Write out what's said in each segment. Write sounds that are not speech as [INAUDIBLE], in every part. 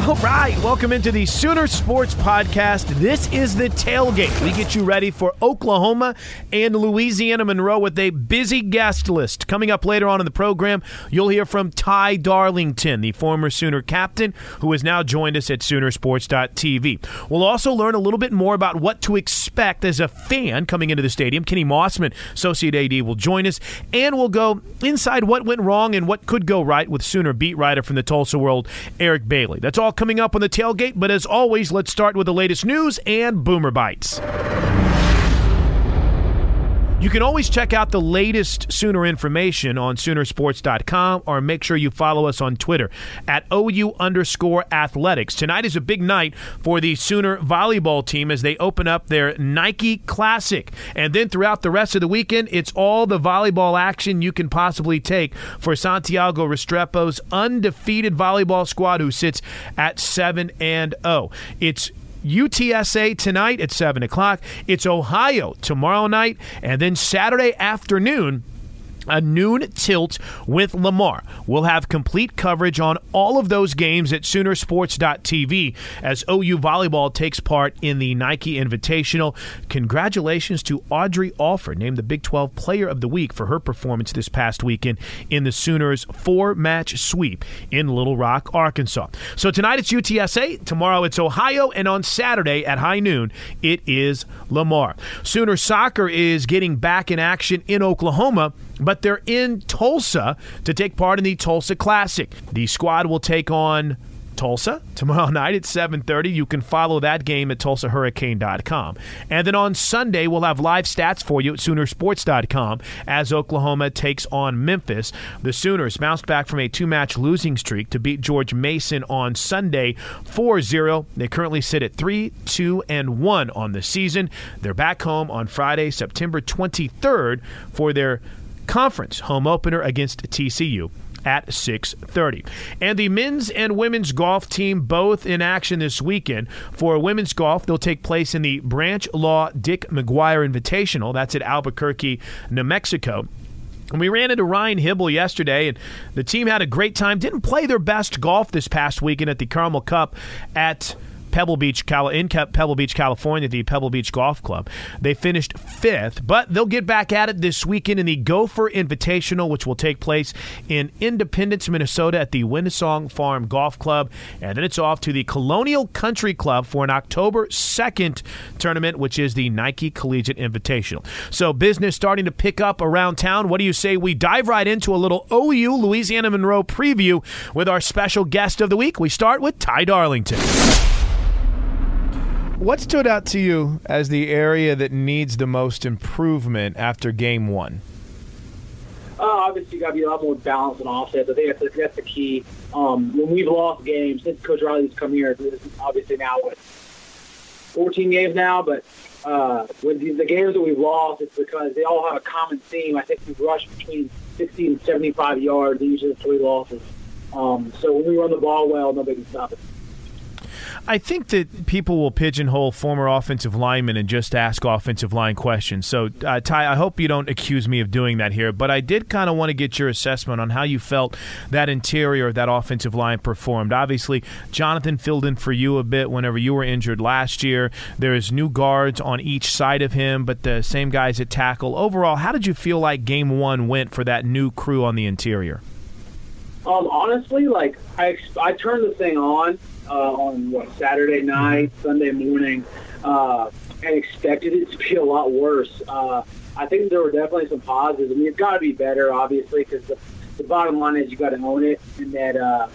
All right, welcome into the Sooner Sports Podcast. This is the tailgate. We get you ready for Oklahoma and Louisiana Monroe with a busy guest list. Coming up later on in the program, you'll hear from Ty Darlington, the former Sooner captain, who has now joined us at Soonersports.tv. We'll also learn a little bit more about what to expect as a fan coming into the stadium. Kenny Mossman, Associate AD, will join us, and we'll go inside what went wrong and what could go right with Sooner beat writer from the Tulsa World, Eric Bailey. That's all coming up on the tailgate, but as always, let's start with the latest news and Boomer Bites. You can always check out the latest Sooner information on Soonersports.com or make sure you follow us on Twitter at OU underscore athletics. Tonight is a big night for the Sooner volleyball team as they open up their Nike Classic. And then throughout the rest of the weekend, it's all the volleyball action you can possibly take for Santiago Restrepo's undefeated volleyball squad who sits at 7 and 0. It's UTSA tonight at 7 o'clock. It's Ohio tomorrow night. And then Saturday afternoon, a noon tilt with Lamar. We'll have complete coverage on all of those games at Soonersports.tv as OU Volleyball takes part in the Nike Invitational. Congratulations to Audrey Alford, named the Big 12 Player of the Week for her performance this past weekend in the Sooners four match sweep in Little Rock, Arkansas. So tonight it's UTSA, tomorrow it's Ohio, and on Saturday at high noon it is Lamar. Sooner soccer is getting back in action in Oklahoma but they're in Tulsa to take part in the Tulsa Classic. The squad will take on Tulsa tomorrow [LAUGHS] night at 7:30. You can follow that game at tulsahurricane.com. And then on Sunday we'll have live stats for you at soonersports.com as Oklahoma takes on Memphis. The Sooners bounced back from a two-match losing streak to beat George Mason on Sunday 4-0. They currently sit at 3, 2 and 1 on the season. They're back home on Friday, September 23rd for their conference home opener against TCU at 6:30. And the men's and women's golf team both in action this weekend. For women's golf, they'll take place in the Branch Law Dick McGuire Invitational. That's at Albuquerque, New Mexico. And we ran into Ryan Hybl yesterday, and the team had a great time. Didn't play their best golf this past weekend at the Carmel Cup at Pebble Beach, in Pebble Beach, California, the Pebble Beach Golf Club. They finished fifth, but they'll get back at it this weekend in the Gopher Invitational, which will take place in Independence, Minnesota, at the Windsong Farm Golf Club, and then it's off to the Colonial Country Club for an October second tournament, which is the Nike Collegiate Invitational. So business starting to pick up around town. What do you say we dive right into a little OU Louisiana Monroe preview with our special guest of the week? We start with Ty Darlington. What stood out to you as the area that needs the most improvement after game one? Uh, obviously, you got to be a lot more balanced and offset. I think that's the, that's the key. Um, when we've lost games since Coach Riley's come here, obviously now what 14 games now, but uh, with the, the games that we've lost, it's because they all have a common theme. I think we've rushed between 60 and 75 yards each of the three losses. Um, so when we run the ball well, nobody can stop it. I think that people will pigeonhole former offensive linemen and just ask offensive line questions. So, uh, Ty, I hope you don't accuse me of doing that here, but I did kind of want to get your assessment on how you felt that interior, that offensive line performed. Obviously, Jonathan filled in for you a bit whenever you were injured last year. There's new guards on each side of him, but the same guys at tackle. Overall, how did you feel like game one went for that new crew on the interior? Um, honestly, like I, I turned the thing on uh, on what Saturday night, Sunday morning, uh, and expected it to be a lot worse. Uh, I think there were definitely some positives. I mean, it's got to be better, obviously, because the, the bottom line is you got to own it, and that uh,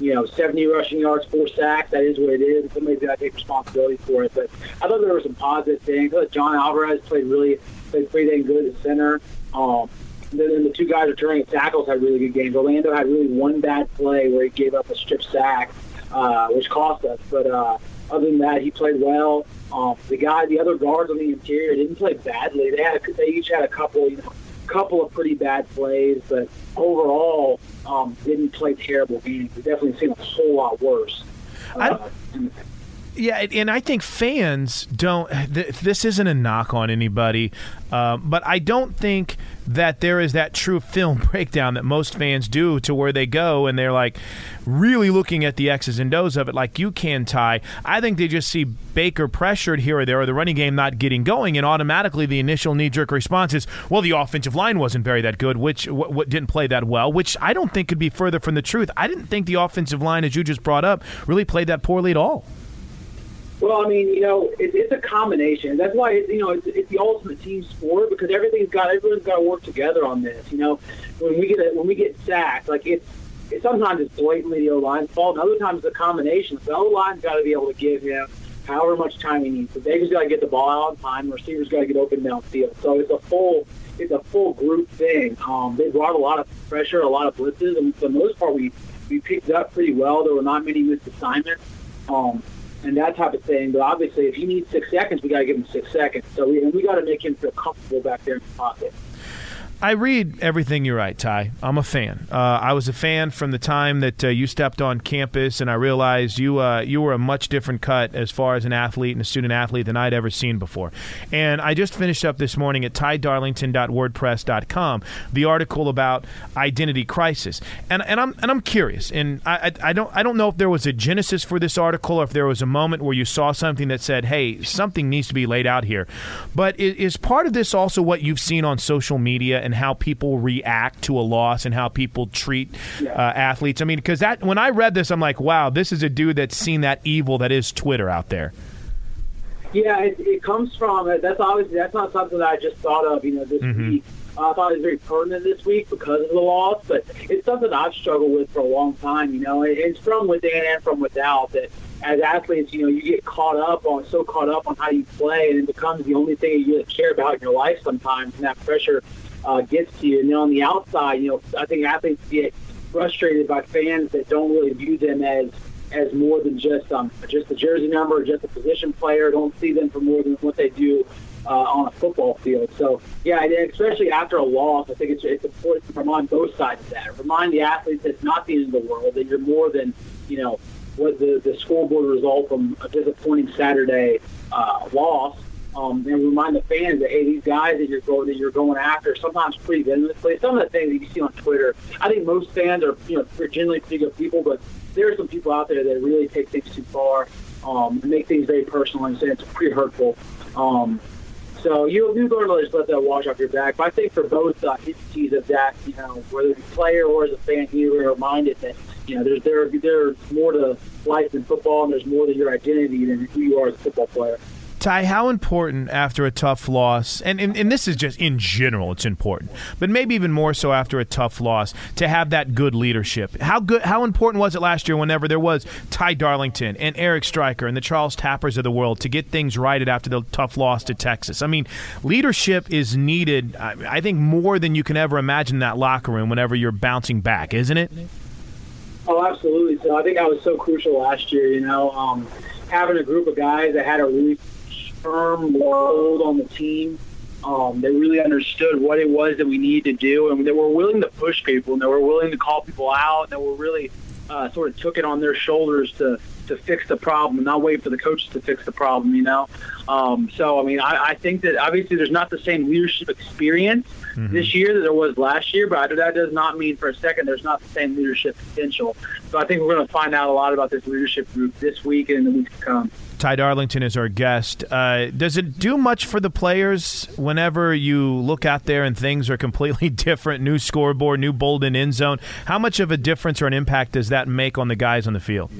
you know, 70 rushing yards, four sacks. That is what it is. Somebody's got to take responsibility for it. But I thought there were some positive things. I thought John Alvarez played really played pretty dang good at center. Um, then the two guys returning tackles had really good games. Orlando had really one bad play where he gave up a strip sack, uh, which cost us. But uh, other than that, he played well. Um, the guy, the other guards on the interior didn't play badly. They had, they each had a couple, you know, couple of pretty bad plays, but overall, um, didn't play terrible games. We've definitely seen a whole lot worse. Uh, yeah, and I think fans don't. This isn't a knock on anybody, uh, but I don't think that there is that true film [LAUGHS] breakdown that most fans do to where they go and they're like really looking at the X's and O's of it, like you can Ty. I think they just see Baker pressured here or there, or the running game not getting going, and automatically the initial knee jerk response is, well, the offensive line wasn't very that good, which w- w- didn't play that well, which I don't think could be further from the truth. I didn't think the offensive line, as you just brought up, really played that poorly at all. Well, I mean, you know, it, it's a combination. That's why it's, you know it's, it's the ultimate team sport because everything's got everyone's got to work together on this. You know, when we get a, when we get sacked, like it's, it's sometimes it's blatantly the O line's fault, and other times it's a combination. So The O line's got to be able to give him however much time he needs. The Baker's got to get the ball out on time. The receiver's got to get open downfield. So it's a full it's a full group thing. Um, they brought a lot of pressure, a lot of blitzes, and for the most part, we we picked up pretty well. There were not many missed assignments. Um, and that type of thing. But obviously, if he needs six seconds, we got to give him six seconds. So we, and we got to make him feel comfortable back there in the pocket. I read everything you write, Ty. I'm a fan. Uh, I was a fan from the time that uh, you stepped on campus, and I realized you uh, you were a much different cut as far as an athlete and a student athlete than I'd ever seen before. And I just finished up this morning at tydarlington.wordpress.com the article about identity crisis, and and I'm and I'm curious, and I, I, I don't I don't know if there was a genesis for this article or if there was a moment where you saw something that said, hey, something needs to be laid out here. But is, is part of this also what you've seen on social media? And how people react to a loss and how people treat yeah. uh, athletes. I mean, because that when I read this, I'm like, wow, this is a dude that's seen that evil that is Twitter out there. Yeah, it, it comes from that's obviously that's not something that I just thought of. You know, this mm-hmm. week uh, I thought it was very pertinent this week because of the loss, but it's something I've struggled with for a long time. You know, it's from within and from without that as athletes, you know, you get caught up on so caught up on how you play, and it becomes the only thing you really care about in your life sometimes, and that pressure uh, gets to you. And then on the outside, you know, I think athletes get frustrated by fans that don't really view them as as more than just um just a jersey number, or just a position player. Don't see them for more than what they do uh, on a football field. So yeah, and especially after a loss, I think it's it's important to remind both sides of that. Remind the athletes that it's not the end of the world. That you're more than you know what the the scoreboard result from a disappointing Saturday uh, loss um, and remind the fans that hey, these guys that you're going that you're going after sometimes pretty vehemently. Some of the things that you see on Twitter, I think most fans are you know generally pretty good people, but there are some people out there that really take things too far. um, make things very personal and say it's pretty hurtful. Um, so you you go to just let that wash off your back. But I think for both uh, entities of that, you know, whether it's a player or as a fan, you are reminded that you know there's there there's more to life than football, and there's more to your identity than who you are as a football player. Ty, how important after a tough loss, and, and, and, this is just in general, it's important, but maybe even more so after a tough loss, to have that good leadership. How good, how important was it last year whenever there was Ty Darlington and Eric Striker and the Charles Tappers of the world to get things righted after the tough loss to Texas? I mean, leadership is needed, I, I think, more than you can ever imagine in that locker room whenever you're bouncing back, isn't it? Oh, absolutely. So I think that was so crucial last year, you know, um, having a group of guys that had a really firm hold on the team. Um, they really understood what it was that we needed to do, and they were willing to push people, and they were willing to call people out, and they were really uh, sort of took it on their shoulders to to fix the problem, not wait for the coaches to fix the problem. You know, um, so I mean, I, I think that obviously there's not the same leadership experience mm-hmm. this year that there was last year, but that does not mean for a second there's not the same leadership potential. So I think we're going to find out a lot about this leadership group this week and in the weeks to come. Ty Darlington is our guest. Uh, does it do much for the players whenever you look out there and things are completely [LAUGHS] different? New scoreboard, new bowled-in end zone. How much of a difference or an impact does that make on the guys on the field?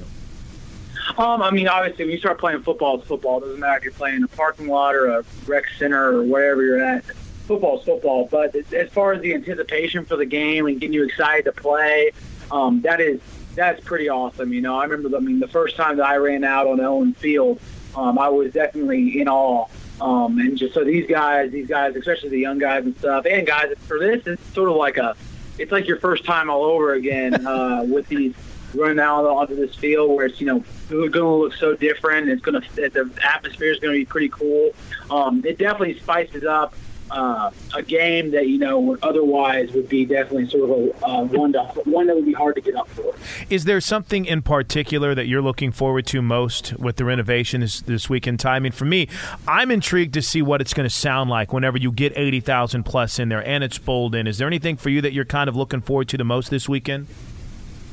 Um, I mean, obviously, when you start playing football, it's football. It doesn't matter if you're playing in a parking lot or a rec center or wherever you're at. Football's football. But as far as the anticipation for the game and getting you excited to play, um, that is that's pretty awesome. You know, I remember. I mean, the first time that I ran out on Owen Field, um, I was definitely in awe. Um, and just so these guys, these guys, especially the young guys and stuff, and guys for this, it's sort of like a, it's like your first time all over again [LAUGHS] uh, with these running out onto this field where it's you know it's going to look so different. It's going to the atmosphere is going to be pretty cool. Um, it definitely spices up uh, a game that you know otherwise would be definitely sort of a uh, one to, one that would be hard to get up for. Is there something in particular that you're looking forward to most with the renovation this, this weekend time? I mean, for me, I'm intrigued to see what it's going to sound like whenever you get eighty thousand plus in there and it's bowled-in. Is there anything for you that you're kind of looking forward to the most this weekend?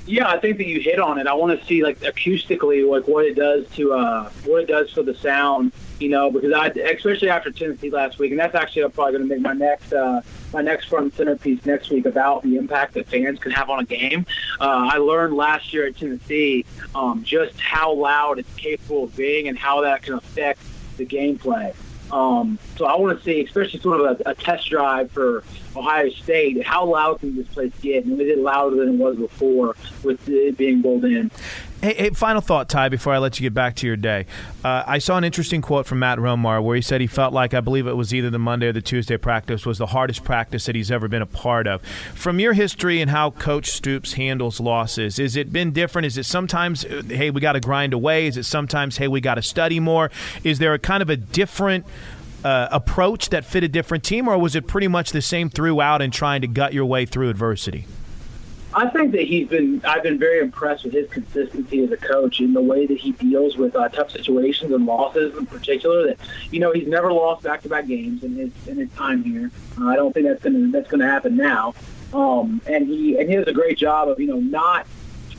Yeah, I think that you hit on it. I want to see like acoustically, like what it does to uh, what it does for the sound. You know, because I, especially after Tennessee last week, and that's actually I'm probably going to make my next uh, my next front centerpiece next week about the impact that fans can have on a game. Uh, I learned last year at Tennessee um, just how loud it's capable of being and how that can affect the gameplay. Um, so I want to see, especially sort of a, a, test drive for Ohio State, how loud can this place get? And is it louder than it was before with it being bowled-in? Hey, hey, final thought, Ty, before I let you get back to your day. Uh, I saw an interesting quote from Matt Romar where he said he felt like, I believe it was either the Monday or the Tuesday practice, was the hardest practice that he's ever been a part of. From your history and how Coach Stoops handles losses, is it been different? Is it sometimes, uh, hey, we got to grind away? Is it sometimes, hey, we got to study more? Is there a kind of a different uh, approach that fit a different team, or was it pretty much the same throughout and trying to gut your way through adversity? I think that he's been. I've been very impressed with his consistency as a coach in the way that he deals with uh, tough situations and losses, in particular. That you know he's never lost back-to-back games in his in his time here. Uh, I don't think that's to that's to happen now. Um, and he and he does a great job of you know not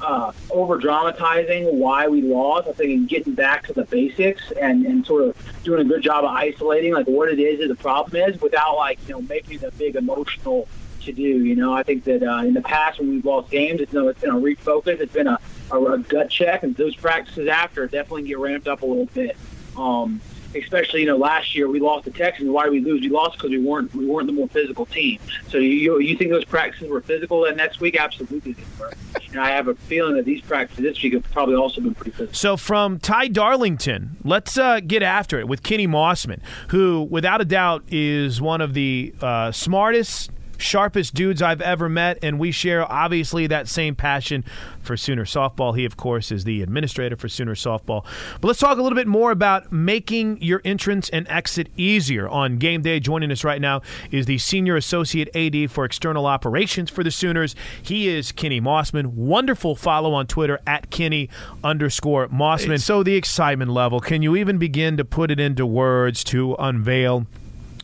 uh, over dramatizing why we lost. I think in getting back to the basics and, and sort of doing a good job of isolating like what it is that the problem is without like you know making it a big emotional to do. You know, I think that uh, in the past when we've lost games, it's, you know, it's been a refocus, it's been a, a, a gut check, and those practices after definitely get ramped up a little bit. Um, especially you know last year we lost the Texans. Why did we lose? We lost because we weren't we weren't the more physical team. So you you think those practices were physical? And next week, absolutely they were. And I have a feeling that these practices this week have probably also been pretty physical. So from Ty Darlington, let's uh, get after it with Kenny Mossman, who without a doubt is one of the uh, smartest sharpest dudes I've ever met, and we share obviously that same passion for Sooner softball. He, of course, is the administrator for Sooner softball. But let's talk a little bit more about making your entrance and exit easier on game day. Joining us right now is the senior associate AD for external operations for the Sooners. He is Kenny Mossman. Wonderful follow on Twitter at Kenny underscore Mossman. So the excitement level, can you even begin to put it into words to unveil?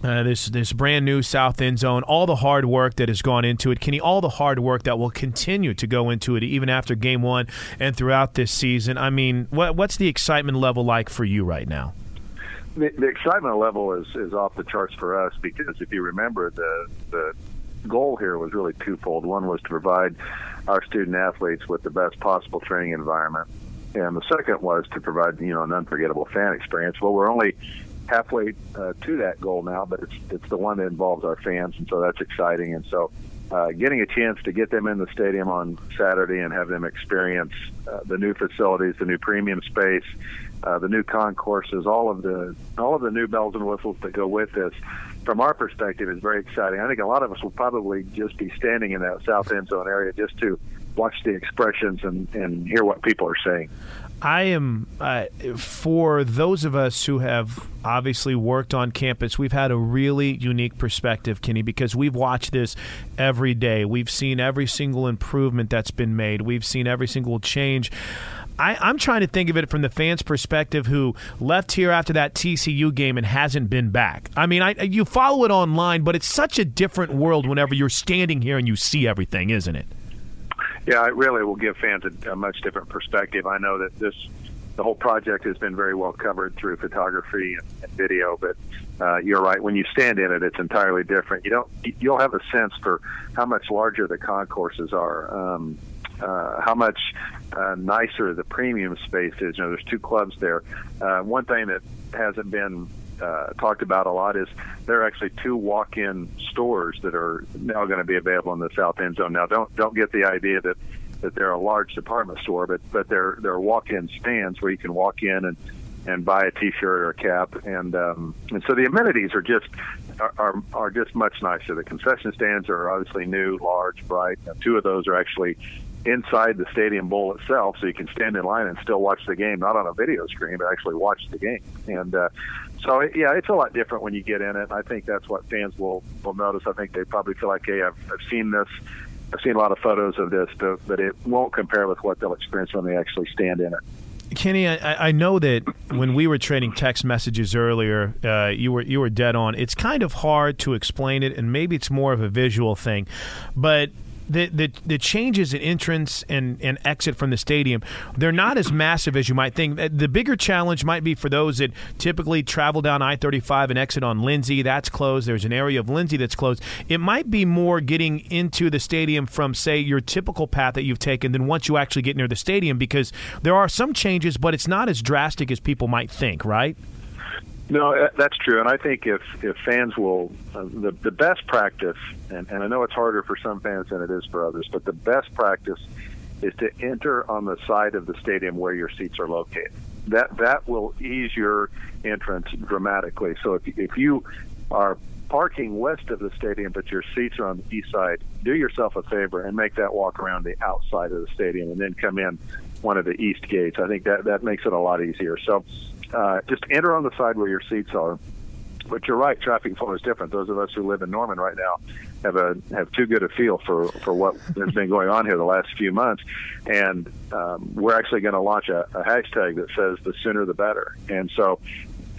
Uh, this this brand new south end zone, all the hard work that has gone into it, Kenny, all the hard work that will continue to go into it even after game one and throughout this season. I mean, what, what's the excitement level like for you right now? The, the excitement level is, is off the charts for us because if you remember, the the goal here was really twofold. One was to provide our student athletes with the best possible training environment, and the second was to provide you know an unforgettable fan experience. Well, we're only halfway uh, to that goal now, but it's it's the one that involves our fans, and so that's exciting. And so, uh, getting a chance to get them in the stadium on Saturday and have them experience uh, the new facilities, the new premium space, uh, the new concourses, all of the all of the new bells and whistles that go with this. From our perspective, is very exciting. I think a lot of us will probably just be standing in that south end zone area just to watch the expressions and, and hear what people are saying. I am uh, for those of us who have obviously worked on campus. We've had a really unique perspective, Kenny, because we've watched this every day. We've seen every single improvement that's been made. We've seen every single change. I, am trying to think of it from the fans' perspective who left here after that TCU game and hasn't been back. I mean, I, you follow it online, but it's such a different world whenever you're standing here and you see everything, isn't it? Yeah, it really will give fans a, a much different perspective. I know that this the whole project has been very well covered through photography and, and video, but uh, you're right. When you stand in it, it's entirely different. You don't you'll have a sense for how much larger the concourses are. Um, uh, how much uh, nicer the premium space is. You know, there's two clubs there. Uh, one thing that hasn't been uh, talked about a lot is there are actually two walk-in stores that are now going to be available in the south end zone. Now, don't don't get the idea that that they're a large department store, but but they're they're walk-in stands where you can walk in and and buy a T-shirt or a cap, and um, and so the amenities are just are, are are just much nicer. The concession stands are obviously new, large, bright. Now, two of those are actually inside the stadium bowl itself, so you can stand in line and still watch the game, not on a video screen, but actually watch the game. And uh, so, yeah, it's a lot different when you get in it. I think that's what fans will will notice. I think they probably feel like, hey, I've, I've seen this. I've seen a lot of photos of this, but, but it won't compare with what they'll experience when they actually stand in it. Kenny, I, I, know that when we were trading text messages earlier, uh, you were you were dead on. It's kind of hard to explain it, and maybe it's more of a visual thing. But the, the the changes in entrance and, and exit from the stadium they're not as massive as you might think. Uh, the bigger challenge might be for those that typically travel down I thirty five and exit on Lindsey. That's closed. There's an area of Lindsey that's closed. It might be more getting into the stadium from say your typical path that you've taken than once you actually get near the stadium because there are some changes, but it's not as drastic as people might think. Right? No, uh, that's true, and I think if if fans will, uh, the the best practice, and, and I know it's harder for some fans than it is for others, but the best practice is to enter on the side of the stadium where your seats are located. That that will ease your entrance dramatically. So if if you are parking west of the stadium, but your seats are on the east side, do yourself a favor and make that walk around the outside of the stadium and then come in one of the east gates. I think that that makes it a lot easier. So uh, just enter on the side where your seats are. But you're right, traffic flow is different. Those of us who live in Norman right now have a have too good a feel for for what has been going on here the last few months, and um, we're actually going to launch a, a hashtag that says the sooner the better. And so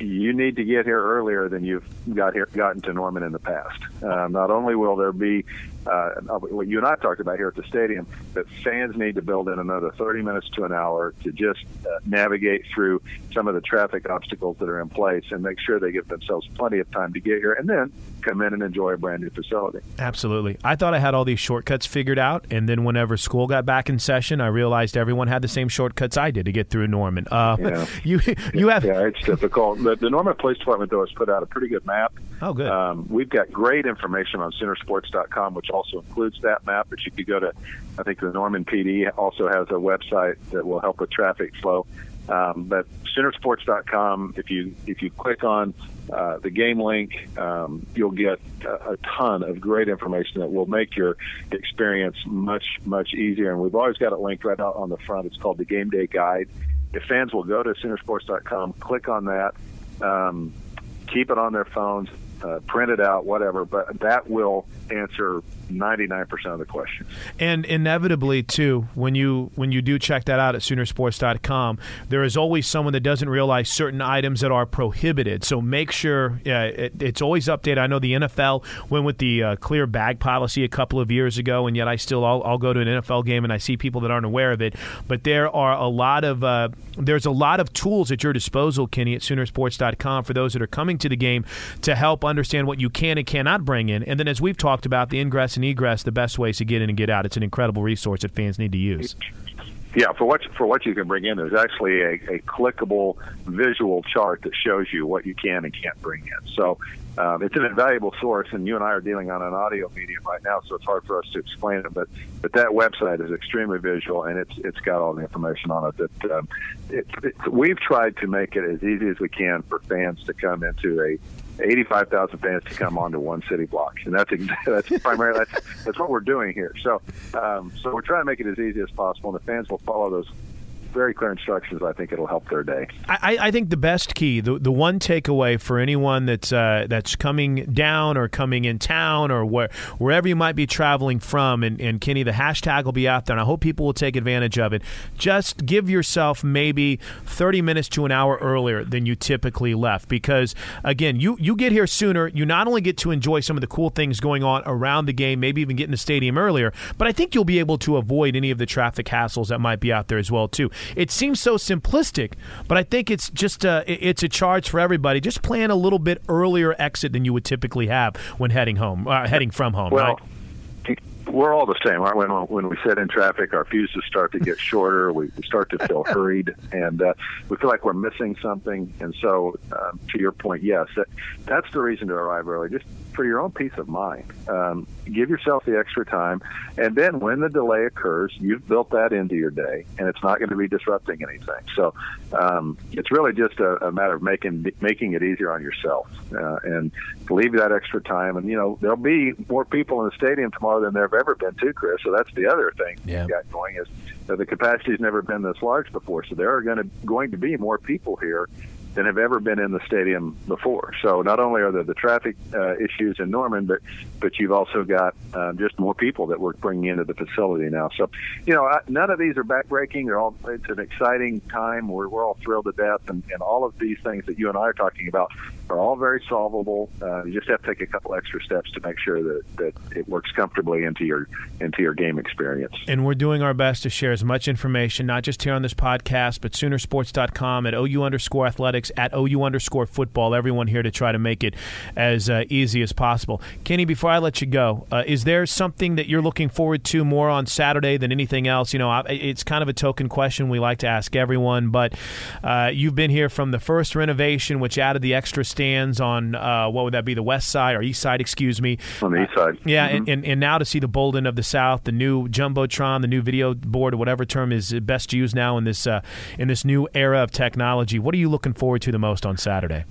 you need to get here earlier than you've got here gotten to Norman in the past. Uh, not only will there be uh, what you and I talked about here at the stadium, that fans need to build in another 30 minutes to an hour to just uh, navigate through some of the traffic obstacles that are in place and make sure they give themselves plenty of time to get here and then come in and enjoy a brand new facility. Absolutely. I thought I had all these shortcuts figured out, and then whenever school got back in session, I realized everyone had the same shortcuts I did to get through Norman. Uh, yeah. [LAUGHS] you you have yeah, it's difficult. The, the Norman Police Department though has put out a pretty good map. Oh, good. Um, we've got great information on Soonersports.com, which also includes that map. But you could go to, I think the Norman PD also has a website that will help with traffic flow. Um, but Soonersports.com, if you if you click on uh, the game link, um, you'll get a, a, ton of great information that will make your experience much much easier. And we've always got it linked right out on the front. It's called the Game Day Guide. If fans will go to Soonersports.com, click on that, um, keep it on their phones, uh, print it out, whatever. But that will answer 99% of the questions. And inevitably, too, when you when you do check that out at Soonersports.com, there is always someone that doesn't realize certain items that are prohibited. So make sure uh, it, it's always updated. I know the NFL went with the uh, clear bag policy a couple of years ago, and yet I still I'll, I'll, go to an NFL game and I see people that aren't aware of it. But there are a lot of uh, there's a lot of tools at your disposal, Kenny, at Soonersports.com for those that are coming to the game to help understand what you can and cannot bring in. And then, as we've talked about, the ingress and egress, the best ways to get in and get out. It's an incredible resource that fans need to use. Yeah, for what for what you can bring in, there's actually a, a clickable visual chart that shows you what you can and can't bring in. So um, it's an invaluable source, and you and I are dealing on an audio medium right now, so it's hard for us to explain it. But but that website is extremely visual, and it's it's got all the information on it. That um, it, it, we've tried to make it as easy as we can for fans to come into a 85,000 fans to come onto one city block, and that's [LAUGHS] that's primarily that's, that's what we're doing here. So, um, so we're trying to make it as easy as possible, and the fans will follow those very clear instructions, I think it'll help their day. I, I think the best key, the the one takeaway for anyone that's uh, that's coming down or coming in town or where, wherever you might be traveling from, and, and Kenny, the hashtag will be out there, and I hope people will take advantage of it. Just give yourself maybe 30 minutes to an hour earlier than you typically left, because again, you you get here sooner. You not only get to enjoy some of the cool things going on around the game, maybe even get in the stadium earlier, but I think you'll be able to avoid any of the traffic hassles that might be out there as well too. It seems so simplistic, but I think it's just a, it's a charge for everybody. Just plan a little bit earlier exit than you would typically have when heading home, uh, heading from home. Well, right? we're all the same. Right? When when we sit in traffic, our fuses start to get shorter. We, we start to feel [LAUGHS] hurried, and uh, we feel like we're missing something. And so, um, to your point, yes, that, that's the reason to arrive early. Just for your own peace of mind. Um, give yourself the extra time, and then when the delay occurs, you've built that into your day, and it's not going to be disrupting anything. So um, it's really just a, a, matter of making making it easier on yourself, uh, and leave that extra time. And you know there'll be more people in the stadium tomorrow than there have ever been, too, Chris. So that's the other thing yeah. we got going is that the capacity's never been this large before. So there are going to going to be more people here than have ever been in the stadium before. So not only are there the traffic uh, issues in Norman, but but you've also got uh, just more people that we're bringing into the facility now. So, you know, I, none of these are backbreaking. They're all it's an exciting time. We're we're all thrilled to death, and, and all of these things that you and I are talking about are all very solvable. Uh, you just have to take a couple extra steps to make sure that, that it works comfortably into your into your game experience. And we're doing our best to share as much information, not just here on this podcast, but Soonersports.com at OU underscore athletics at OU underscore football. Everyone here to try to make it as uh, easy as possible. Kenny, before I let you go, uh, is there something that you're looking forward to more on Saturday than anything else? You know, it's kind of a token question we like to ask everyone, but uh, you've been here from the first renovation, which added the extra stands on uh, what would that be, the west side or east side? Excuse me. On the east side. yeah, mm-hmm. and, and, and now to see the Bolden of the South, the new jumbotron, the new video board, or whatever term is best used now in this uh, in this new era of technology. What are you looking forward to the most on Saturday?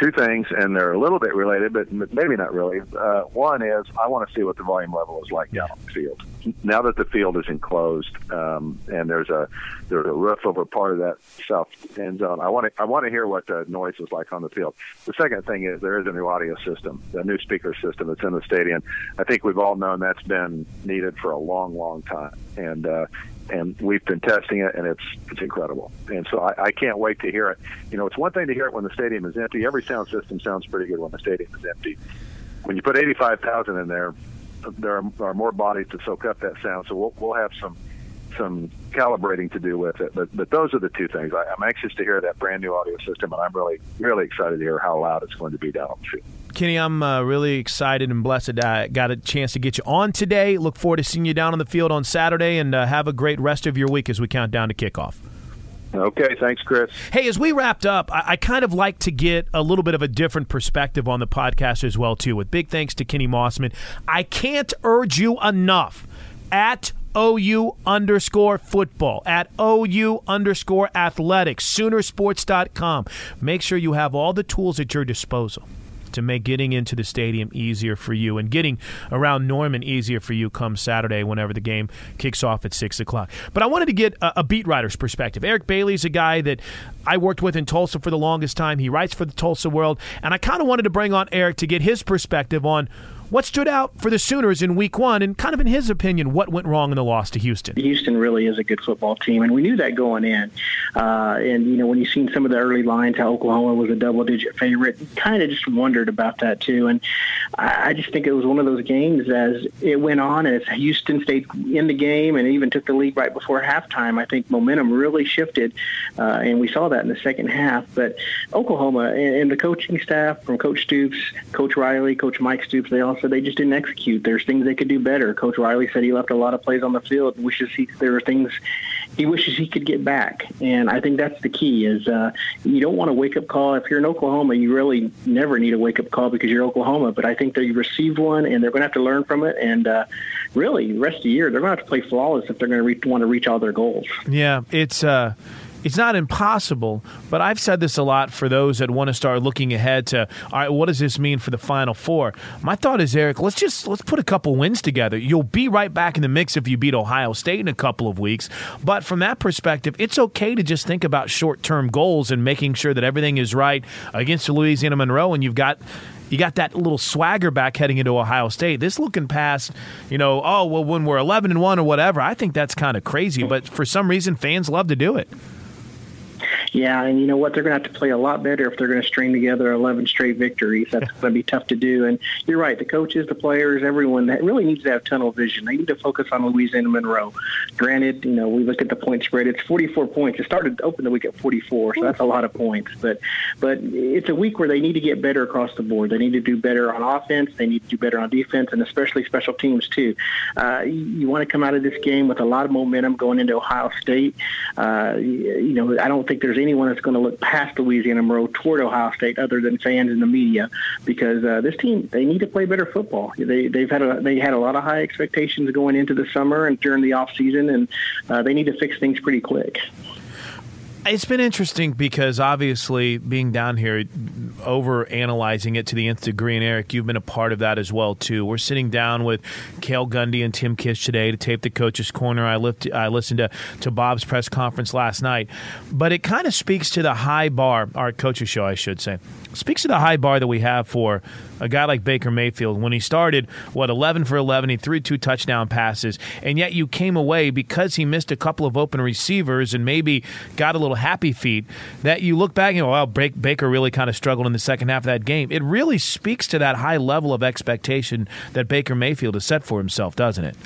two things, and they're a little bit related, but maybe not really. Uh, one is I want to see what the volume level is like down on the field. Now that the field is enclosed um, and there's a there's a roof over part of that south end zone, I want to I want to hear what the noise is like on the field. The second thing is there is a new audio system, a new speaker system that's in the stadium. I think we've all known that's been needed for a long, long time, and uh, and we've been testing it, and it's it's incredible. And so I, I can't wait to hear it. You know, it's one thing to hear it when the stadium is empty. Every sound system sounds pretty good when the stadium is empty. When you put 85,000 in there, there are, are more bodies to soak up that sound. So we'll, we'll have some some calibrating to do with it. But but those are the two things. I, I'm anxious to hear that brand new audio system, and I'm really really excited to hear how loud it's going to be down on the field. Kenny, I'm uh, really excited and blessed I got a chance to get you on today. Look forward to seeing you down on the field on Saturday, and uh, have a great rest of your week as we count down to kickoff. Okay, thanks, Chris. Hey, as we wrapped up, I, I, kind of like to get a little bit of a different perspective on the podcast as well, too. With big thanks to Kenny Mossman, I can't urge you enough at OU underscore football, at OU underscore athletics, Soonersports.com. Make sure you have all the tools at your disposal to make getting into the stadium easier for you and getting around Norman easier for you come Saturday whenever the game kicks off at 6 o'clock. But I wanted to get a, a beat writer's perspective. Eric Bailey's a guy that I worked with in Tulsa for the longest time. He writes for the Tulsa World, and I kind of wanted to bring on Eric to get his perspective on What stood out for the Sooners in Week One, and kind of in his opinion, what went wrong in the loss to Houston? Houston really is a good football team, and we knew that going in. Uh, and you know, when you've seen some of the early lines, how Oklahoma was a double-digit favorite, kind of just wondered about that too. And I, just think it was one of those games as it went on, as Houston stayed in the game and even took the lead right before halftime. I think momentum really shifted, uh, and we saw that in the second half. But Oklahoma and, and the coaching staff, from Coach Stoops, Coach Riley, Coach Mike Stoops, they all said they just didn't execute. There's things they could do better. Coach Riley said he left a lot of plays on the field. Wishes he, there were things he wishes he could get back. And I think that's the key is uh, you don't want a wake up call. If you're in Oklahoma, you really never need a wake up call because you're Oklahoma. But I think they received one and they're going to have to learn from it. And uh, really, the rest of the year, they're going to have to play flawless if they're going to want to reach all their goals. Yeah, it's. Uh it's not impossible, but I've said this a lot for those that want to start looking ahead to all right, what does this mean for the final four? My thought is, Eric, let's just let's put a couple wins together. You'll be right back in the mix if you beat Ohio State in a couple of weeks. But from that perspective, it's okay to just think about short term goals and making sure that everything is right against Louisiana Monroe and you've got you got that little swagger back heading into Ohio State. This looking past, you know, oh well, when we're eleven and one or whatever, I think that's kind of crazy. But for some reason, fans love to do it. Yeah, and you know what? They're going to have to play a lot better if they're going to string together 11 straight victories. That's [LAUGHS] going to be tough to do. And you're right. The coaches, the players, everyone that really needs to have tunnel vision. They need to focus on Louisiana Monroe. Granted, you know, we look at the point spread. It's 44 points. It started to open the week at 44, so that's a lot of points. But but it's a week where they need to get better across the board. They need to do better on offense. They need to do better on defense, and especially special teams too. Uh, you, want to come out of this game with a lot of momentum going into Ohio State. Uh, you know, I don't think there's anyone that's going to look past Louisiana Monroe toward Ohio State other than fans and the media because uh, this team they need to play better football. They they've had a they had a lot of high expectations going into the summer and during the off season, and uh, they need to fix things pretty quick. It's been interesting because obviously being down here, over analyzing it to the nth degree, and Eric, you've been a part of that as well too. We're sitting down with Cale Gundy and Tim Kish today to tape the coach's corner. I, lift, I listened to, to Bob's press conference last night, but it kind of speaks to the high bar, our coach's show, I should say, speaks to the high bar that we have for a guy like Baker Mayfield. When he started, what, 11 for 11, he threw two touchdown passes, and yet you came away because he missed a couple of open receivers and maybe got a little happy feet that you look back and go, well, Baker really kind of struggled in the second half of that game. It really speaks to that high level of expectation that Baker Mayfield has set for himself, doesn't it?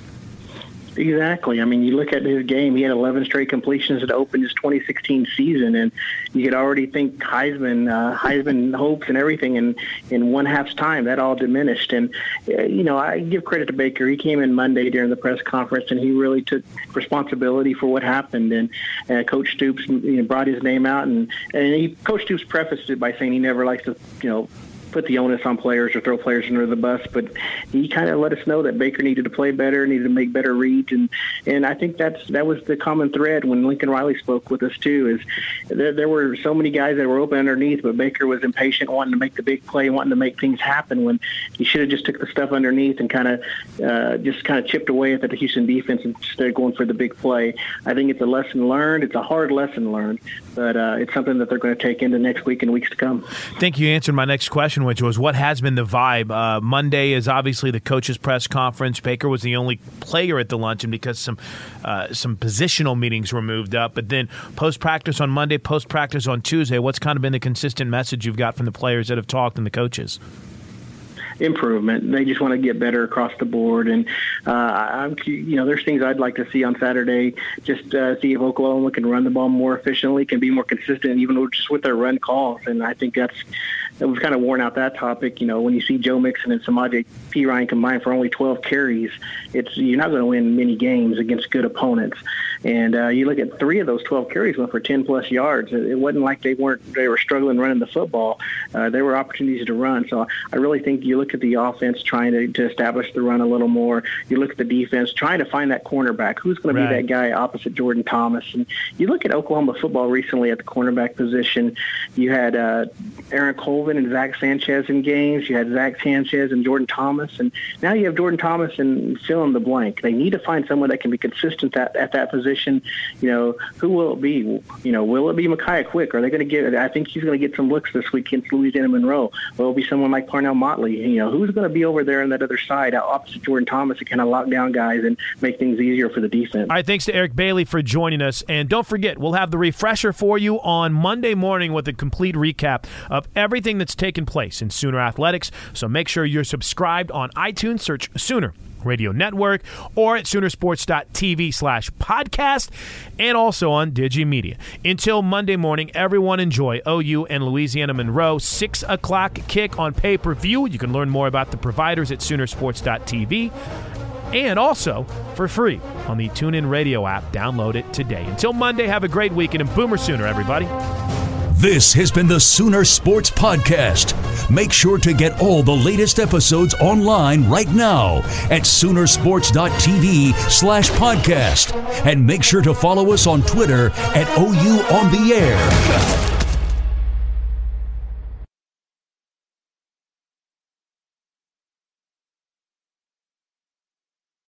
Exactly. I mean, you look at his game; he had 11 straight completions that opened his 2016 season, and you could already think Heisman, uh, Heisman hopes and everything. And in one half's time, that all diminished. And uh, you know, I give credit to Baker. He came in Monday during the press conference, and he really took responsibility for what happened. And uh, Coach Stoops, you know, brought his name out, and and he, Coach Stoops prefaced it by saying he never likes to, you know put the onus on players or throw players under the bus, but he kind of let us know that Baker needed to play better, needed to make better reads, and and I think that's that was the common thread when Lincoln Riley spoke with us too. Is there, there were so many guys that were open underneath, but Baker was impatient, wanting to make the big play, wanting to make things happen when he should have just took the stuff underneath and kind of uh, just kind of chipped away at the Houston defense instead of going for the big play. I think it's a lesson learned. It's a hard lesson learned, but uh, it's something that they're going to take into next week and weeks to come. I think you answered my next question which was what has been the vibe. Uh, Monday is obviously the coaches' press conference. Baker was the only player at the luncheon because some uh, some positional meetings were moved up. But then post practice on Monday, post practice on Tuesday. What's kind of been the consistent message you've got from the players that have talked and the coaches? Improvement. They just want to get better across the board. And uh, I'm, you know, there's things I'd like to see on Saturday. Just uh, see if Oklahoma can run the ball more efficiently, can be more consistent, even just with their run calls. And I think that's we've kind of worn out that topic. You know, when you see Joe Mixon and Samaje Perine combined for only 12 carries, it's you're not going to win many games against good opponents. And uh, you look at three of those 12 carries went for 10 plus yards. It wasn't like they weren't they were struggling running the football. Uh, there were opportunities to run. So I really think you look at the offense trying to, to establish the run a little more. You look at the defense trying to find that cornerback. Who's going right. to be that guy opposite Jordan Thomas? And you look at Oklahoma football recently at the cornerback position. You had uh, Aaron Colvin and Zach Sanchez in games. You had Zach Sanchez and Jordan Thomas, and now you have Jordan Thomas and fill in the blank. They need to find someone that can be consistent at, at that position. You know, who will it be? You know, will it be Michiah Quick? Are they going to get? I think he's going to get some looks this week against Louisiana Monroe. Will it be someone like Parnell Motley? You know, who's going to be over there on that other side, uh, opposite Jordan Thomas, to kind of lock down guys and make things easier for the defense? All right, thanks to Eric Bailey for joining us, and don't forget, we'll have the refresher for you on Monday morning with a complete recap of everything that's taken place in Sooner Athletics. So make sure you're subscribed on iTunes. Search Sooner Radio Network or at Soonersports.tv slash podcast and also on Digimedia. Until Monday morning, everyone enjoy OU and Louisiana Monroe. 6 o'clock kick on pay per view. You can learn more about the providers at Soonersports.tv and also for free on the TuneIn Radio app. Download it today. Until Monday, have a great weekend and Boomer Sooner, everybody. This has been the Sooner Sports Podcast. Make sure to get all the latest episodes online right now at Soonersports.tv slash podcast. And make sure to follow us on Twitter at OU on the air.